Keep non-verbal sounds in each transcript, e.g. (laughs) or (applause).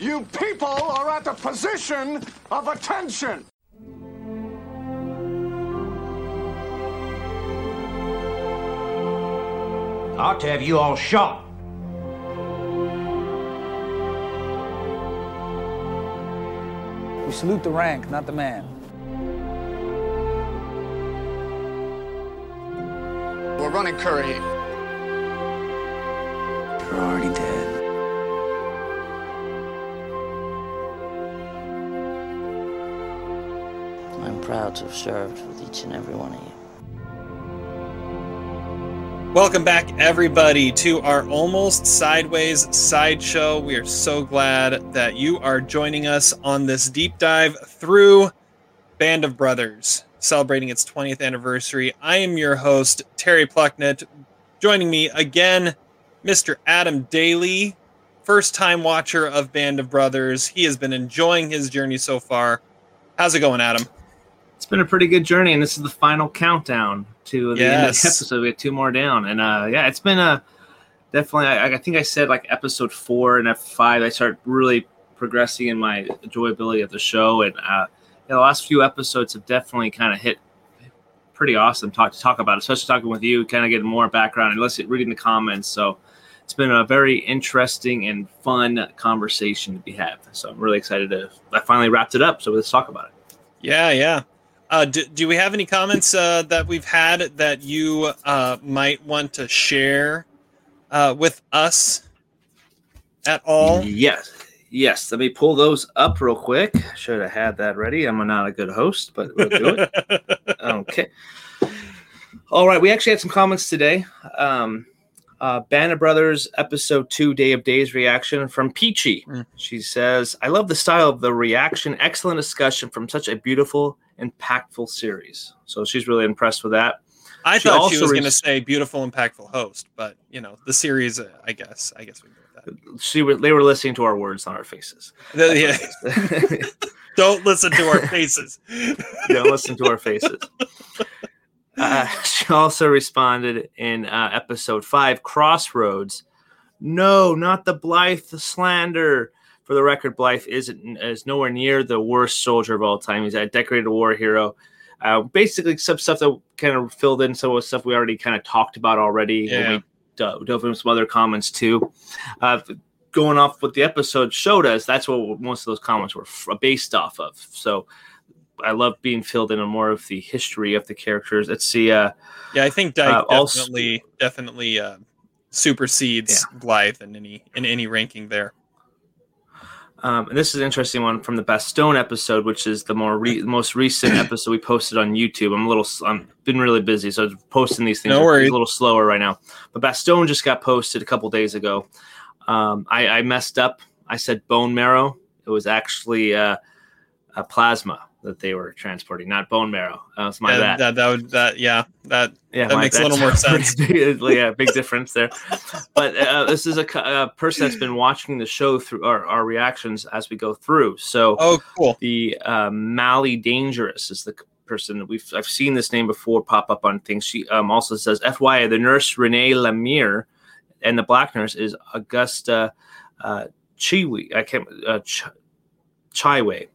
You people are at the position of attention. I ought to have you all shot. We salute the rank, not the man. We're running Currahee. You're already dead. Proud to have served with each and every one of you. Welcome back, everybody, to our almost sideways sideshow. We are so glad that you are joining us on this deep dive through Band of Brothers, celebrating its 20th anniversary. I am your host, Terry Plucknett. Joining me again, Mr. Adam Daly, first time watcher of Band of Brothers. He has been enjoying his journey so far. How's it going, Adam? It's been a pretty good journey, and this is the final countdown to the end of the episode. We have two more down, and uh, yeah, it's been a definitely. I, I think I said like episode four and F five. I start really progressing in my enjoyability of the show, and uh, yeah, the last few episodes have definitely kind of hit pretty awesome. Talk to talk about, especially talking with you, kind of getting more background and listen, reading the comments. So it's been a very interesting and fun conversation to be had. So I'm really excited to. I finally wrapped it up, so let's talk about it. Yeah, yeah. Uh, do, do we have any comments uh, that we've had that you uh, might want to share uh, with us at all? Yes. Yes. Let me pull those up real quick. Should have had that ready. I'm not a good host, but we'll do it. (laughs) okay. All right. We actually had some comments today. Um, uh, Band of Brothers episode two, Day of Days reaction from Peachy. Mm. She says, I love the style of the reaction. Excellent discussion from such a beautiful, impactful series. So she's really impressed with that. I She thought she was re- going to say beautiful, impactful host, but you know the series. Uh, I guess. I guess we go with She were, they were listening to our words, not our faces. The- yeah. (laughs) Don't listen to our faces. (laughs) don't listen to our faces. (laughs) Uh, (laughs) she also responded in uh, episode five, Crossroads. No, not the Blythe slander. For the record, Blythe isn't is nowhere near the worst soldier of all time. He's a decorated war hero. Uh, basically, some stuff that kind of filled in some of the stuff we already kind of talked about already. Yeah. we do- dove into some other comments too. Uh, going off what the episode showed us, that's what most of those comments were f- based off of. So I love being filled in on more of the history of the characters. Let's see. Uh, Yeah, I think Dike Uh, also- definitely definitely uh, supersedes Blythe in any in any ranking there. um, and this is an interesting one from the Bastogne episode, which is the more re- most recent episode we posted on YouTube. I'm a little, I'm been really busy, so posting these things No worries. a little slower right now. But Bastogne just got posted a couple days ago. Um, I, I messed up. I said bone marrow. It was actually uh, a plasma that they were transporting, not bone marrow. Uh, that's my Yeah, bad. that, that would that yeah that yeah, that my- makes a little more sense. (laughs) big- yeah, big difference there. But uh, this is a, a person that's been watching the show through our, our reactions as we go through. So Oh, cool. the uh, Mally Dangerous is the person that we've I've seen this name before pop up on things. She um, also says FYI, the nurse Renee Lemaire and the black nurse is Augusta uh, Chiwy. I can't uh, Ch- Chiway.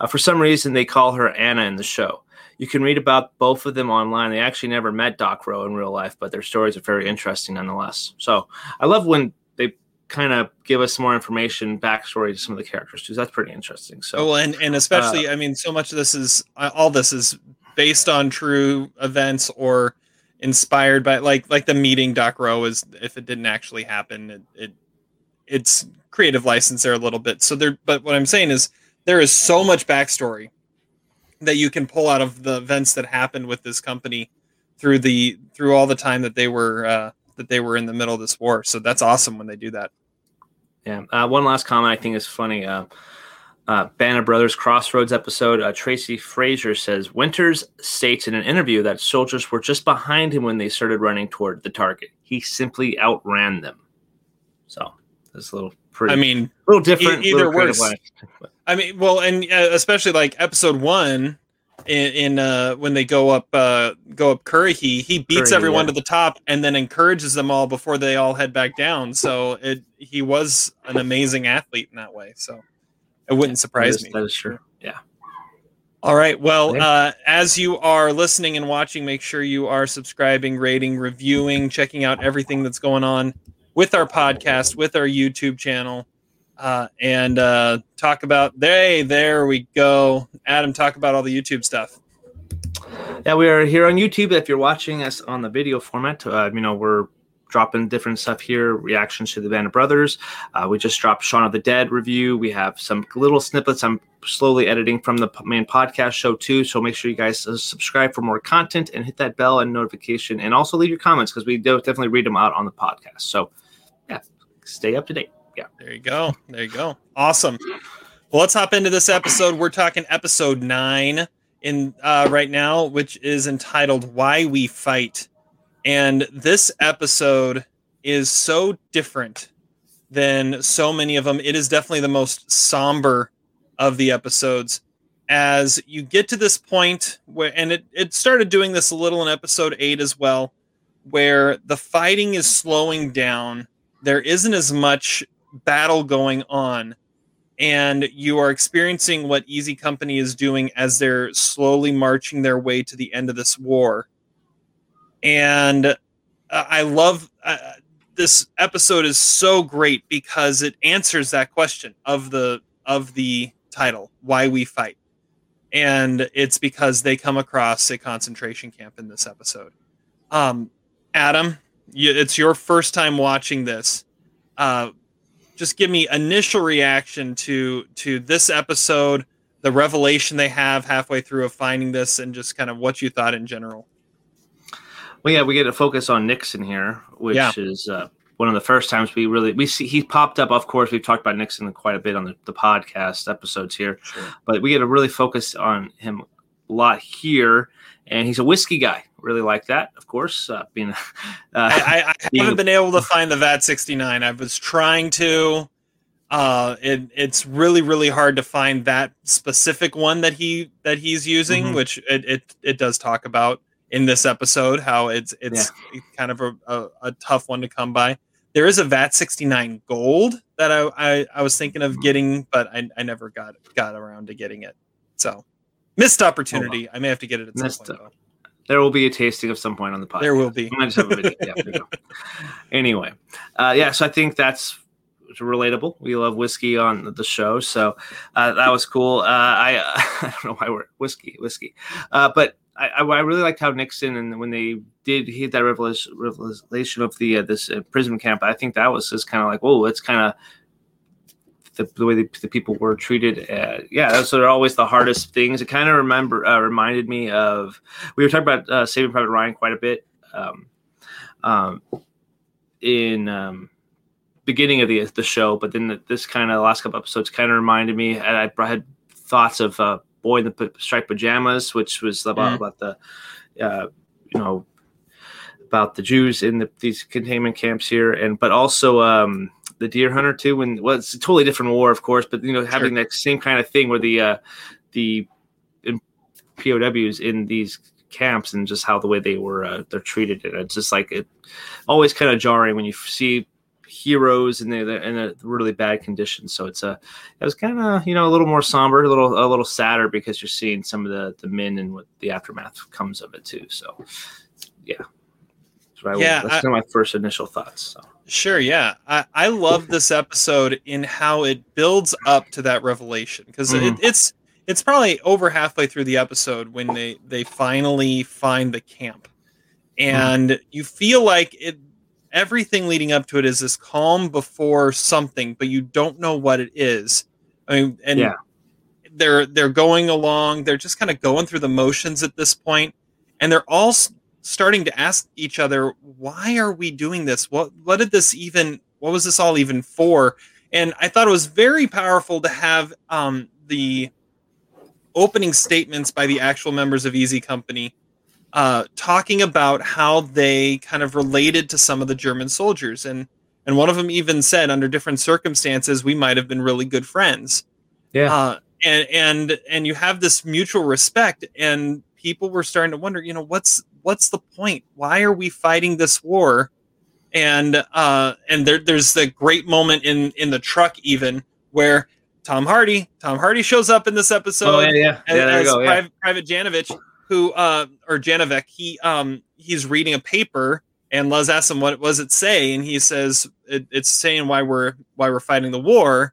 Uh, for some reason, they call her Anna in the show. You can read about both of them online. They actually never met Doc Roe in real life, but their stories are very interesting nonetheless. So I love when they kind of give us more information, backstory to some of the characters too. That's pretty interesting. So Oh, and and especially, I mean, so much of this is uh, all this is based on true events or inspired by like like the meeting Doc Roe is if it didn't actually happen, it, it it's creative license there a little bit. So there, but what I'm saying is there is so much backstory that you can pull out of the events that happened with this company through the through all the time that they were uh, that they were in the middle of this war. So that's awesome when they do that. Yeah. Uh, one last comment I think is funny. Uh, uh, Band of Brothers Crossroads episode. Uh, Tracy Fraser says Winters states in an interview that soldiers were just behind him when they started running toward the target. He simply outran them. So that's a little pretty. I mean, a little different. e- either worse. way. I mean, well, and uh, especially like episode one, in, in uh, when they go up uh, go up Currahee, he beats Currahee, everyone yeah. to the top and then encourages them all before they all head back down. So it he was an amazing athlete in that way. So it wouldn't surprise That is- me. That is true. Yeah. All right. Well, uh, as you are listening and watching, make sure you are subscribing, rating, reviewing, checking out everything that's going on with our podcast, with our YouTube channel, uh, and uh, talk about. Hey, there we go. Adam, talk about all the YouTube stuff. Yeah, we are here on YouTube. If you're watching us on the video format, uh, you know we're dropping different stuff here, reactions to the Band of Brothers. Uh, we just dropped Shaun of the Dead review. We have some little snippets I'm slowly editing from the main podcast show too. So make sure you guys uh, subscribe for more content and hit that bell and notification, and also leave your comments because we definitely read them out on the podcast. So yeah, stay up to date. Yeah. There you go. There you go. Awesome. Well, let's hop into this episode. We're talking episode nine in uh, right now, which is entitled "Why We Fight." And this episode is so different than so many of them. It is definitely the most somber of the episodes. As you get to this point where, and it, it started doing this a little in episode eight as well, where the fighting is slowing down. There isn't as much battle going on and you are experiencing what easy company is doing as they're slowly marching their way to the end of this war. And uh, i love uh, this episode is so great because it answers that question of the of the title why we fight. And it's because they come across a concentration camp in this episode. Um adam you, it's your first time watching this. Uh just give me initial reaction to to this episode the revelation they have halfway through of finding this and just kind of what you thought in general Well, yeah, we get a focus on Nixon here, which Yeah. is uh, one of the first times we really we see he popped up. Of course, we've talked about Nixon quite a bit on the, the podcast episodes here, but we get to really focus on him a lot here. And he's a whiskey guy. Really like that, of course. Uh, being, (laughs) uh, I, I, I haven't been able to find the VAT 69. I was trying to. Uh, it, it's really really hard to find that specific one that he that he's using, Mhm. which it, it it does talk about in this episode how it's it's kind of a, a, a tough one to come by. There is a VAT 69 gold that I, I, I was thinking of getting, but I, I never got got around to getting it. So missed opportunity. I may have to get it at some point. up- there will be a tasting of some point on the podcast. There will be. Might just have a video. (laughs) Yeah, there you go. Anyway, uh, yeah, so I think that's relatable. We love whiskey on the show, so uh, that was cool. Uh, I, (laughs) I don't know why we're whiskey, whiskey, uh, but I, I I really liked how Nixon and when they did hit that revelation, revelation of the uh, this uh, prison camp, I think that was just kind of like, oh, it's kind of the, the way the, the people were treated. Uh, yeah, those are always the hardest things. It kind of remember uh, reminded me of we were talking about uh, Saving Private Ryan quite a bit. Um, um, in um, beginning of the the show, but then the, this kind of last couple episodes kind of reminded me. And I, I had thoughts of uh, Boy in the P- Striped Pajamas, which was about Mm. about the uh, you know about the Jews in the, these containment camps here, and but also um, the Deer Hunter too. When well, it's a totally different war, of course, but you know having that same kind of thing where the uh, the POWs in these camps and just how the way they were uh, they're treated, and it's just like it always kind of jarring when you see heroes and they're in a really bad condition. So it's a it was kind of you know a little more somber, a little a little sadder because you're seeing some of the the men and what the aftermath comes of it too. So yeah, what I- Yeah, that's I- kind of my first initial thoughts. So. Sure, yeah. I, I love this episode in how it builds up to that revelation because Mhm. it, it's it's probably over halfway through the episode when they they finally find the camp, and you feel like it everything leading up to it is this calm before something, but you don't know what it is. I mean, and Yeah. they're they're going along, they're just kind of going through the motions at this point, and they're all starting to ask each other, "Why are we doing this? What what did this even? What was this all even for?" And I thought it was very powerful to have um, the opening statements by the actual members of Easy Company uh, talking about how they kind of related to some of the German soldiers, and and one of them even said, under different circumstances, we might have been really good friends. Yeah. Uh, and and and you have this mutual respect and people were starting to wonder you know what's what's the point why are we fighting this war and uh and there, there's the great moment in in the truck even where tom hardy tom hardy shows up in this episode Oh yeah, yeah, as, yeah. As go. Yeah. private, private janovich who uh or janovec he um he's reading a paper and Les asks him what was it say and he says it, it's saying why we're why we're fighting the war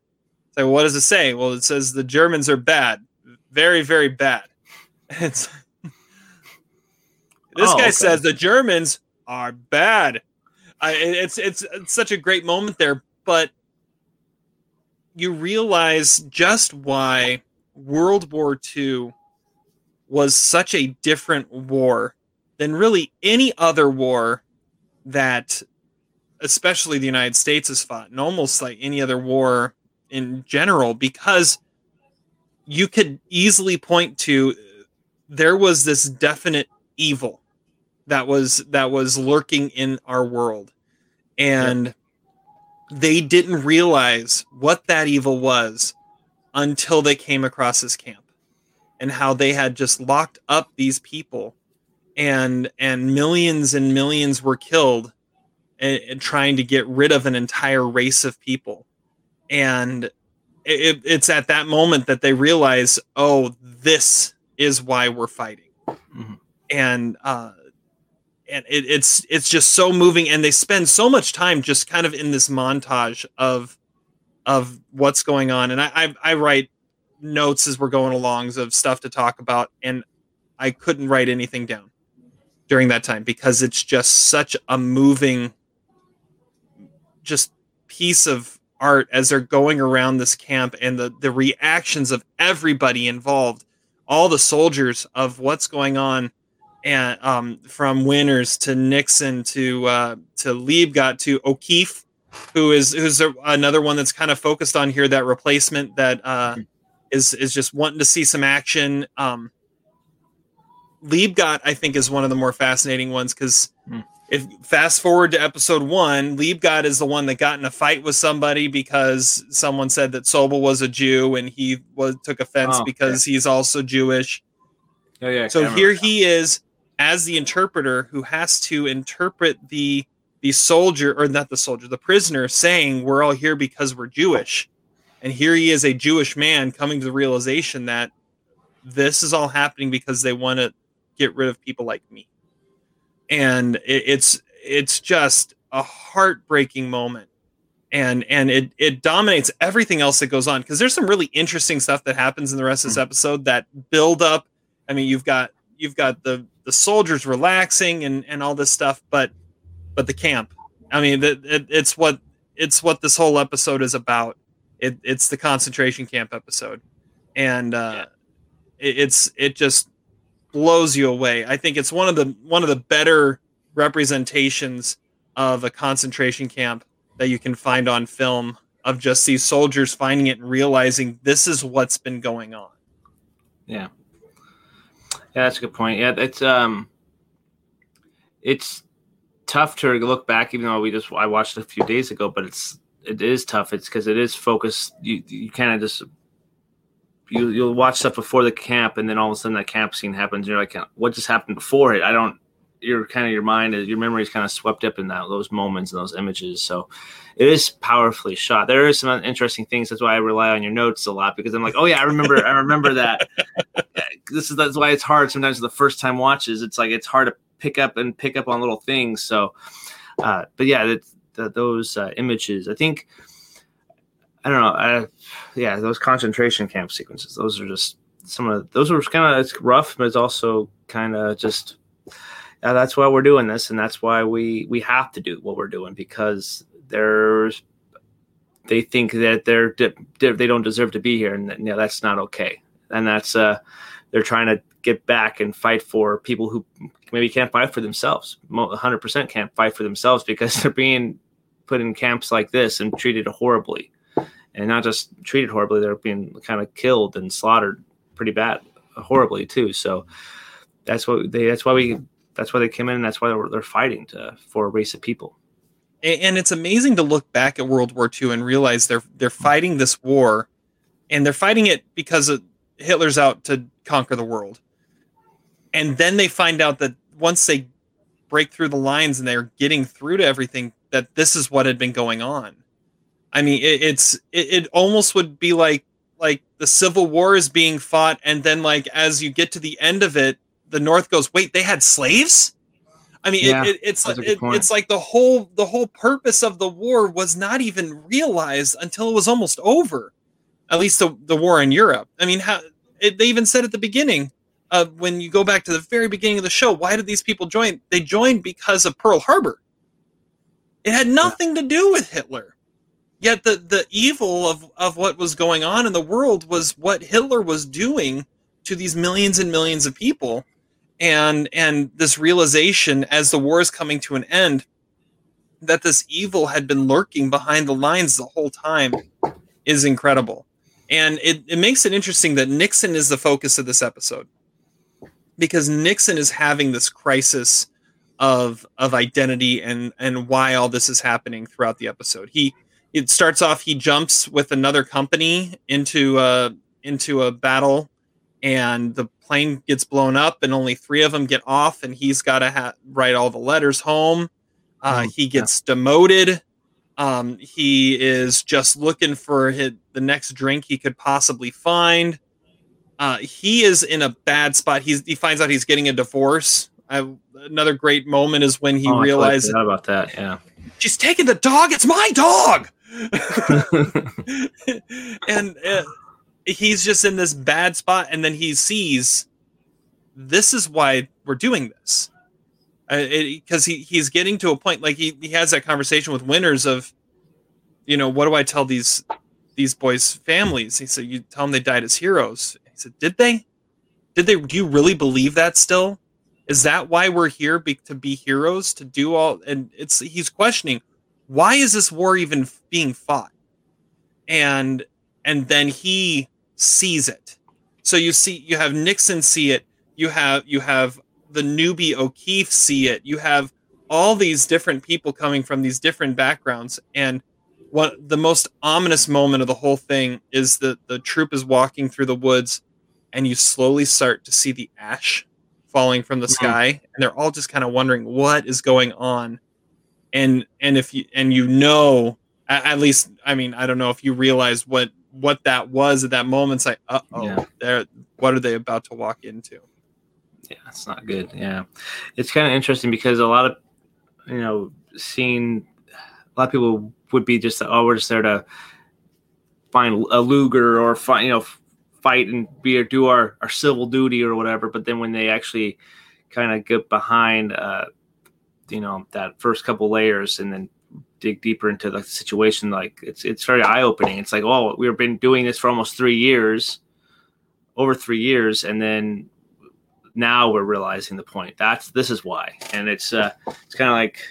so what does it say? Well, it says the Germans are bad, very, very bad. (laughs) It's this Oh, guy okay. says the Germans are bad. I, it's, it's it's such a great moment there, but you realize just why World War II was such a different war than really any other war that especially the United States has fought, and almost like any other war in general, because you could easily point to there was this definite evil that was that was lurking in our world, and they didn't realize what that evil was until they came across this camp and how they had just locked up these people and and millions and millions were killed and, and trying to get rid of an entire race of people. And it, it's at that moment that they realize oh this is why we're fighting. Mhm. and uh and it, it's it's just so moving and they spend so much time just kind of in this montage of of what's going on and i i, I write notes as we're going alongs of stuff to talk about and i couldn't write anything down during that time because it's just such a moving just piece of art as they're going around this camp and the the reactions of everybody involved all the soldiers of what's going on and um, from Winters to Nixon to uh, to Liebgott to O'Keefe, who is who's a, another one that's kind of focused on here that replacement that uh, is is just wanting to see some action. Um, Liebgott, I think, is one of the more fascinating ones because Hmm. if fast forward to episode one, Liebgott is the one that got in a fight with somebody because someone said that Sobel was a Jew and he was took offense Oh, because he's also Jewish. Yeah, yeah. So here he is as the interpreter who has to interpret the the soldier or not the soldier, the prisoner saying we're all here because we're Jewish. And here he is a Jewish man coming to the realization that this is all happening because they want to get rid of people like me. And it, it's it's just a heartbreaking moment. And and it it dominates everything else that goes on because there's some really interesting stuff that happens in the rest of this hmm. episode that build up I mean, you've got you've got the the soldiers relaxing and and all this stuff, but but the camp. I mean, the, it, it's what it's what this whole episode is about. It, it's the concentration camp episode, and uh, it, it's it just blows you away. I think it's one of the one of the better representations of a concentration camp that you can find on film of just these soldiers finding it and realizing this is what's been going on. Yeah. Yeah, that's a good point. Yeah, it's um it's tough to look back even though we just I watched a few days ago, but it's it is tough. It's because it is focused you you kind of just you you'll watch stuff before the camp and then all of a sudden that camp scene happens and you're like what just happened before it? I don't your kind of your mind your memory is kind of swept up in that those moments and those images. So it is powerfully shot. There are some interesting things. That's why I rely on your notes a lot because I'm like, oh yeah, I remember, I remember that. (laughs) this is that's why it's hard sometimes the first time watches. It's like it's hard to pick up and pick up on little things. So, uh, but yeah, that, that those uh, images, I think, I don't know, uh, yeah, those concentration camp sequences. Those are just some of those were kind of it's rough, but it's also kind of just. That's why we're doing this, and that's why we we have to do what we're doing because there's they think that they're they don't deserve to be here, and you know, that's not okay. And that's uh, they're trying to get back and fight for people who maybe can't fight for themselves. 100% can't fight for themselves because (laughs) they're being put in camps like this and treated horribly, and not just treated horribly, they're being kind of killed and slaughtered pretty bad, horribly too. So that's what they. That's why we. That's why they came in, and that's why they're, they're fighting to for a race of people and it's amazing to look back at World War II and realize they're they're fighting this war, and they're fighting it because of, Hitler's out to conquer the world. And then they find out that once they break through the lines and they're getting through to everything, that this is what had been going on. I mean, it, it's it, it almost would be like like the Civil War is being fought, and then like as you get to the end of it, the North goes, "Wait, they had slaves." I mean, Yeah, it, it, it's it, it's like the whole the whole purpose of the war was not even realized until it was almost over. At least the the war in Europe. I mean, how it, they even said at the beginning, when you go back to the very beginning of the show, why did these people join? They joined because of Pearl Harbor. It had nothing to do with Hitler. Yet the the evil of of what was going on in the world was what Hitler was doing to these millions and millions of people and and this realization as the war is coming to an end that this evil had been lurking behind the lines the whole time is incredible and it, it makes it interesting that nixon is the focus of this episode. Because nixon is having this crisis of of identity and and why all this is happening throughout the episode. He it starts off he jumps with another company into uh into a battle and the plane gets blown up and only three of them get off and he's got to ha- write all the letters home. Uh, Mm, he gets demoted um, he is just looking for his, the next drink he could possibly find. Uh, he is in a bad spot. He's, he finds out he's getting a divorce. I, another great moment is when he Oh, realizes about that. Yeah. she's taking the dog. It's my dog! (laughs) (laughs) And uh, he's just in this bad spot and then he sees this is why we're doing this Uh, because he, he's getting to a point like he, he has that conversation with Winters of you know what do i tell these these boys families? He said you tell them they died as heroes. He said did they? Did they do you really believe that still? Is that why we're here be, to be heroes to do all and it's he's questioning why is this war even being fought? And and then he sees it. So you see you have nixon see it you have you have the newbie o'keefe see it you have all these different people coming from these different backgrounds and what the most ominous moment of the whole thing is that the troop is walking through the woods and you slowly start to see the ash falling from the Mhm. sky and they're all just kind of wondering what is going on and and if you and you know at, at least i mean i don't know if you realize what what that was at that moment it's like uh-oh Yeah. they're what are they about to walk into yeah, it's not good. Yeah, it's kind of interesting because a lot of you know, seeing a lot of people would be just oh, we're just there to find a Luger or find you know fight and be or do our our civil duty or whatever. But then when they actually kind of get behind, uh, you know, that first couple layers and then dig deeper into the situation, like it's it's very eye opening. It's like oh, we've been doing this for almost three years, over three years, and then now we're realizing the point. That's this is why, and it's uh, it's kind of like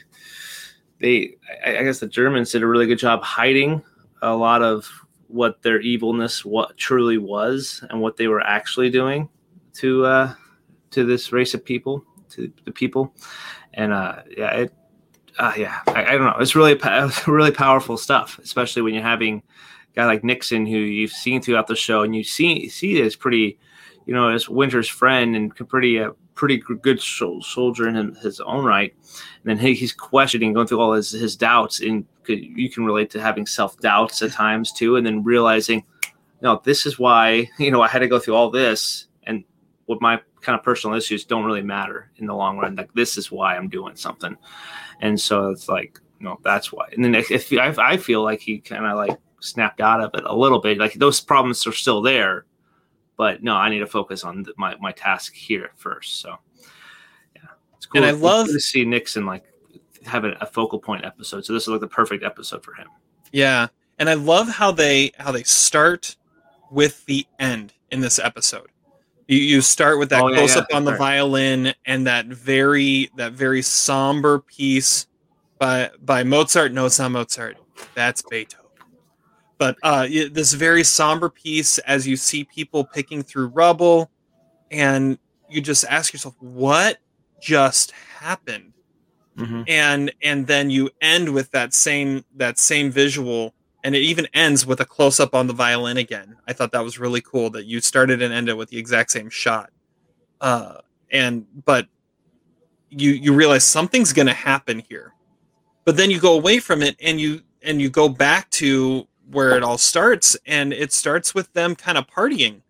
they. I, I guess the Germans did a really good job hiding a lot of what their evilness what truly was and what they were actually doing to uh, to this race of people, to the people, and uh, yeah, it. Uh, yeah, I, I don't know. It's really, (laughs) really powerful stuff, especially when you're having a guy like Nixon, who you've seen throughout the show, and you see see as pretty you know, as Winter's friend and pretty uh, pretty good soldier in his own right. And then he, he's questioning, going through all his, his doubts, and you can relate to having self doubts at times too, and then realizing, no, this is why (laughs) you know I had to go through all this, and what my kind of personal issues don't really matter in the long run. Like this is why I'm doing something, and so it's like, no, that's why. And then if I, I feel like he kind of like snapped out of it a little bit, like those problems are still there but no, I need to focus on th- my, my task here first. So, yeah, it's cool. And I it's love- cool to see Nixon like have a focal point episode. So this is like the perfect episode for him. Yeah, and I love how they how they start with the end in this episode. You you start with that Oh, close yeah, up on the right. violin and that very that very somber piece by by Mozart. No, it's not Mozart. That's Beethoven. But uh, this very somber piece as you see people picking through rubble, and you just ask yourself, what just happened? Mhm. and and then you end with that same that same visual and it even ends with a close up on the violin again. I thought that was really cool that you started and ended with the exact same shot. Uh, and but you you realize something's going to happen here, but then you go away from it and you and you go back to where it all starts, and it starts with them kind of partying.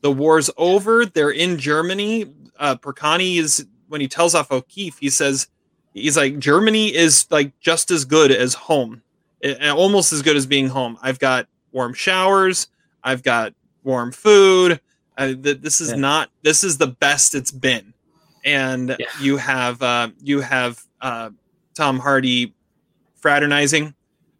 The war's over. They're in Germany. Uh, is when he tells off O'Keefe. He says he's like Germany is like just as good as home almost as good as being home. I've got warm showers. I've got warm food. Uh, th- this is yeah. not. This is the best it's been. And yeah. you have uh, you have uh, Tom Hardy fraternizing.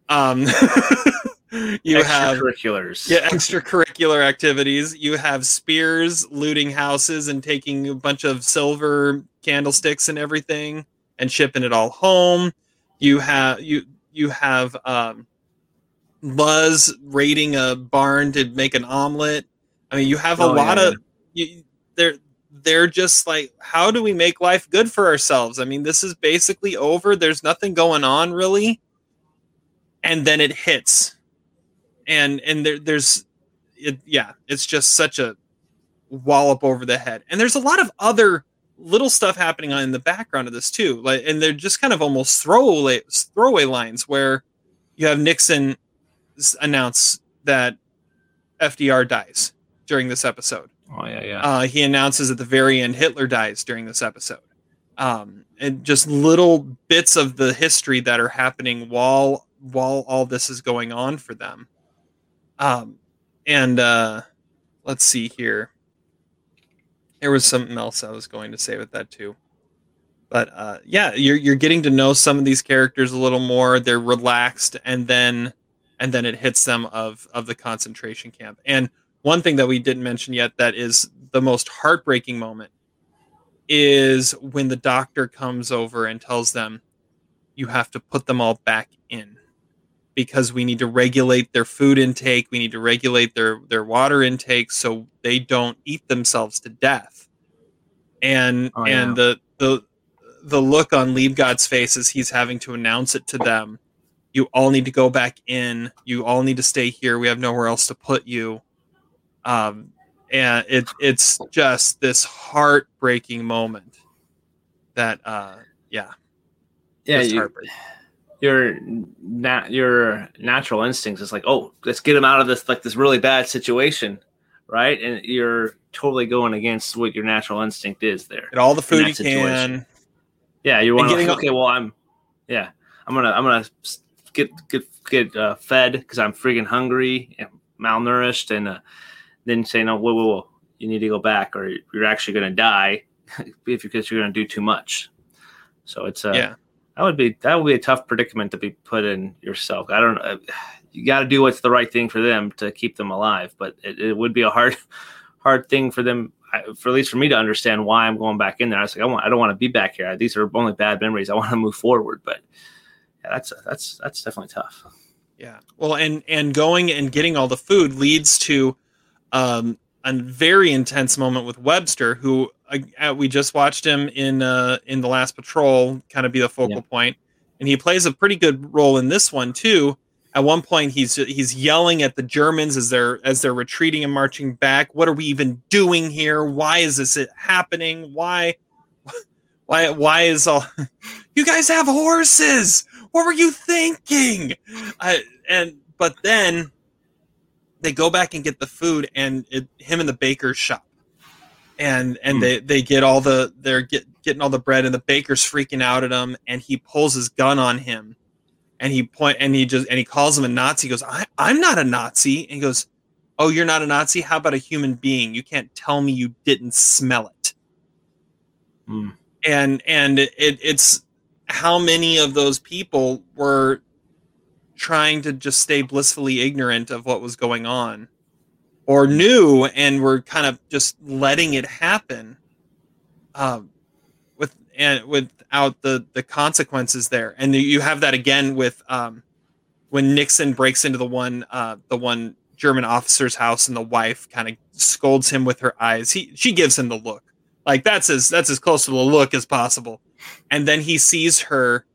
Um, (laughs) (laughs) you have extracurriculars. Yeah, extracurricular activities. You have Speirs looting houses and taking a bunch of silver candlesticks and everything and shipping it all home. You have you you have um, Luz raiding a barn to make an omelet. I mean, you have a oh, lot yeah, of you, they're they're just like, how do we make life good for ourselves? I mean, this is basically over. There's nothing going on really, and then it hits, and and there, there's, it, yeah, it's just such a wallop over the head. And there's a lot of other little stuff happening in the background of this too. Like, and they're just kind of almost throwaway throwaway lines where you have Nixon announce that FDR dies during this episode. Oh yeah, yeah. Uh, he announces at the very end Hitler dies during this episode. Um, and just little bits of the history that are happening while while all this is going on for them. Um, and uh, let's see here. There was something else I was going to say with that too. But uh, yeah, you're you're getting to know some of these characters a little more. They're relaxed, and then and then it hits them of of the concentration camp. And one thing that we didn't mention yet that is the most heartbreaking moment is when the doctor comes over and tells them you have to put them all back in because we need to regulate their food intake we need to regulate their their water intake so they don't eat themselves to death. And oh, yeah. and the the the look on Liebgott's face as he's having to announce it to them you all need to go back in. You all need to stay here. We have nowhere else to put you. Um and it it's just this heartbreaking moment that uh yeah. Yeah you, your nat your natural instincts is like oh let's get him out of this like this really bad situation right? And you're totally going against what your natural instinct is there get all the food you situation. can yeah you want to (laughs) okay well i'm yeah i'm gonna i'm gonna get get get uh, fed because i'm freaking hungry and malnourished and uh, then say no whoa whoa whoa you need to go back or you're actually gonna die (laughs) if because you're gonna do too much. So it's uh yeah that would be that would be a tough predicament to be put in yourself. I don't know. You got to do what's the right thing for them to keep them alive, but it, it, would be a hard, (laughs) hard thing for them, for at least for me to understand why I'm going back in there. I was like, I want, I don't want to be back here. These are only bad memories. I want to move forward, but yeah, that's that's that's definitely tough. Yeah. Well, and and going and getting all the food leads to um, a very intense moment with Webster, who uh, we just watched him in uh, in the last patrol, kind of be the focal yeah. point, and he plays a pretty good role in this one too. At one point, he's he's yelling at the Germans as they're as they're retreating and marching back. What are we even doing here? Why is this happening? Why, (laughs) why, why is all? (laughs) you guys have horses. What were you thinking? Uh, and but then they go back and get the food, and it, him in the baker's shop. And and mm. they they get all the they're get, getting all the bread and the baker's freaking out at him and he pulls his gun on him and he point and he just and he calls him a nazi. He goes I, i'm not a nazi. And he goes oh you're not a nazi? How about a human being? You can't tell me you didn't smell it. Mm. and and it, it's how many of those people were trying to just stay blissfully ignorant of what was going on or knew and were kind of just letting it happen um, with and without the the consequences there. And you have that again with um, when Nixon breaks into the one uh, the one German officer's house and the wife kind of scolds him with her eyes. He she gives him the look. Like that's as that's as close to the look as possible. And then he sees her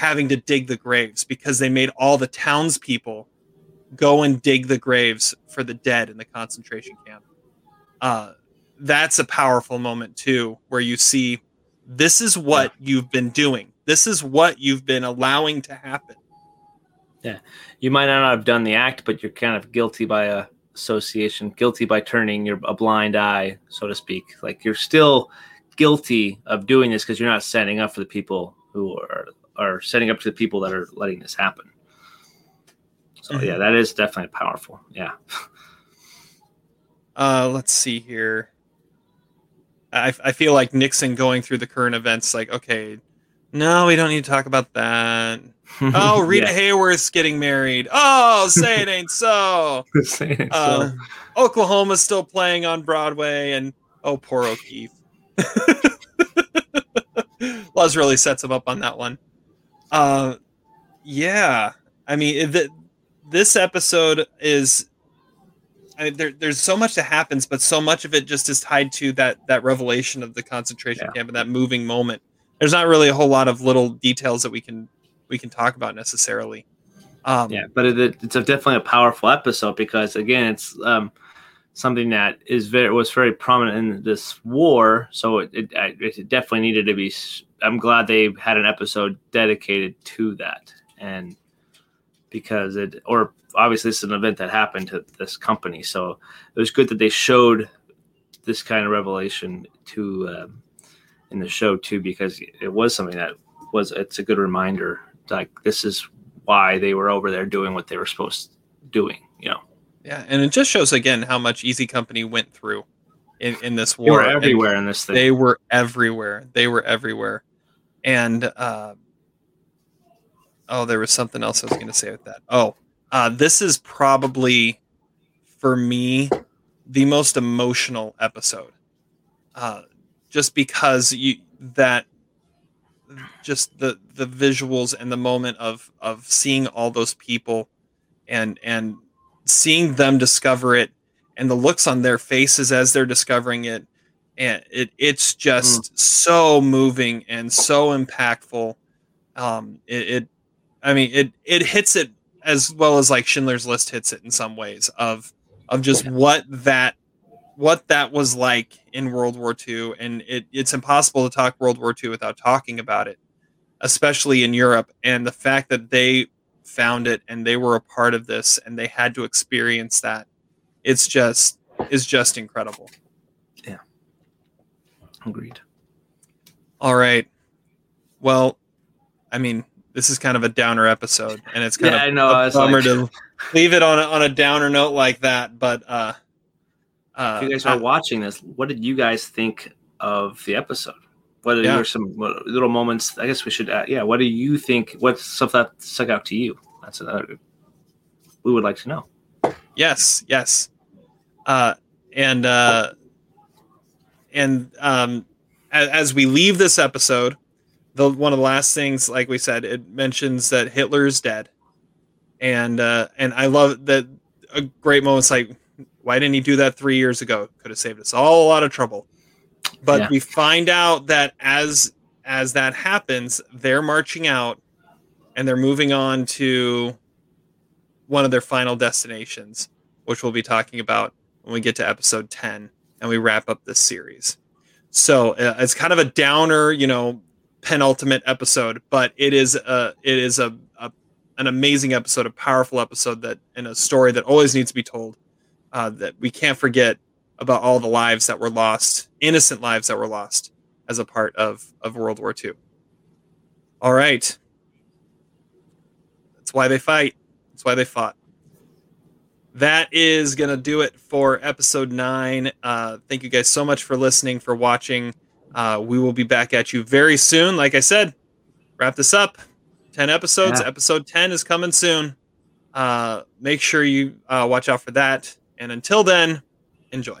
having to dig the graves because they made all the townspeople go and dig the graves for the dead in the concentration camp. Uh, that's a powerful moment too, where you see this is what you've been doing. This is what you've been allowing to happen. Yeah, you might not have done the act, but you're kind of guilty by association, guilty by turning your a blind eye, so to speak. Like you're still guilty of doing this because you're not standing up for the people who are are setting up to the people that are letting this happen. So yeah, that is definitely powerful. Yeah. Uh, let's see here. I, I feel like Nixon going through the current events, like, okay, no, we don't need to talk about that. (laughs) Oh, Rita Yeah. Hayworth's getting married. Oh, say it ain't so. (laughs) Saying it, Uh, so- Oklahoma's still playing on Broadway, and oh, poor O'Keefe. (laughs) Luz really sets him up on that one. Uh, yeah, I mean, it- th- this episode is. I mean, there, there's so much that happens, but so much of it just is tied to that that revelation of the concentration Yeah. camp and that moving moment. There's not really a whole lot of little details that we can we can talk about necessarily. Um, yeah but it, it's a, definitely a powerful episode because again it's um, something that is very was very prominent in this war so it, it, it definitely needed to be I'm glad they had an episode dedicated to that. And because it or obviously this is an event that happened to this company so it was good that they showed this kind of revelation to um, in the show too because it was something that was it's a good reminder like this is why they were over there doing what they were supposed to doing you know Yeah, and it just shows again how much Easy Company went through in, in this war. they were And everywhere in this thing They were everywhere. They were everywhere. And uh, oh, there was something else I was going to say with that. Oh, uh, this is probably for me the most emotional episode, uh, just because you that just the the visuals and the moment of of seeing all those people and and seeing them discover it and the looks on their faces as they're discovering it and it it's just so moving and so impactful. Um it, it i mean it it hits it as well as like schindler's list hits it in some ways of of just what that what that was like in world war ii and it it's impossible to talk world war ii without talking about it especially in europe and the fact that they found it and they were a part of this and they had to experience that. It's just is just incredible. Yeah. agreed. All right. Well i mean this is kind of a downer episode and it's kind Yeah, of I know, a I was bummer like- to leave it on a, on a downer note like that but uh uh if you guys I- are watching this what did you guys think of the episode what are Yeah. your some little moments i guess we should uh, yeah what do you think what stuff that stuck out to you that's another we would like to know Yes, yes. Uh, and uh, and um, as, as we leave this episode, the one of the last things, like we said, it mentions that Hitler is dead, and uh, and I love that a great moment's like, why didn't he do that three years ago? Could have saved us all a lot of trouble. But Yeah. we find out that as as that happens, they're marching out, and they're moving on to one of their final destinations, which we'll be talking about when we get to episode 10 and we wrap up this series. So uh, it's kind of a downer, you know, penultimate episode, but it is a it is a, a an amazing episode, a powerful episode that and a story that always needs to be told. Uh, that we can't forget about all the lives that were lost, innocent lives that were lost as a part of of World War II. All right, that's why they fight. That's why they fought. That is going to do it for episode nine. Uh, thank you guys so much for listening, for watching. Uh, we will be back at you very soon. Like I said, wrap this up. 10 episodes. Yeah. Episode 10 is coming soon. Uh, make sure you uh, watch out for that. And until then, enjoy.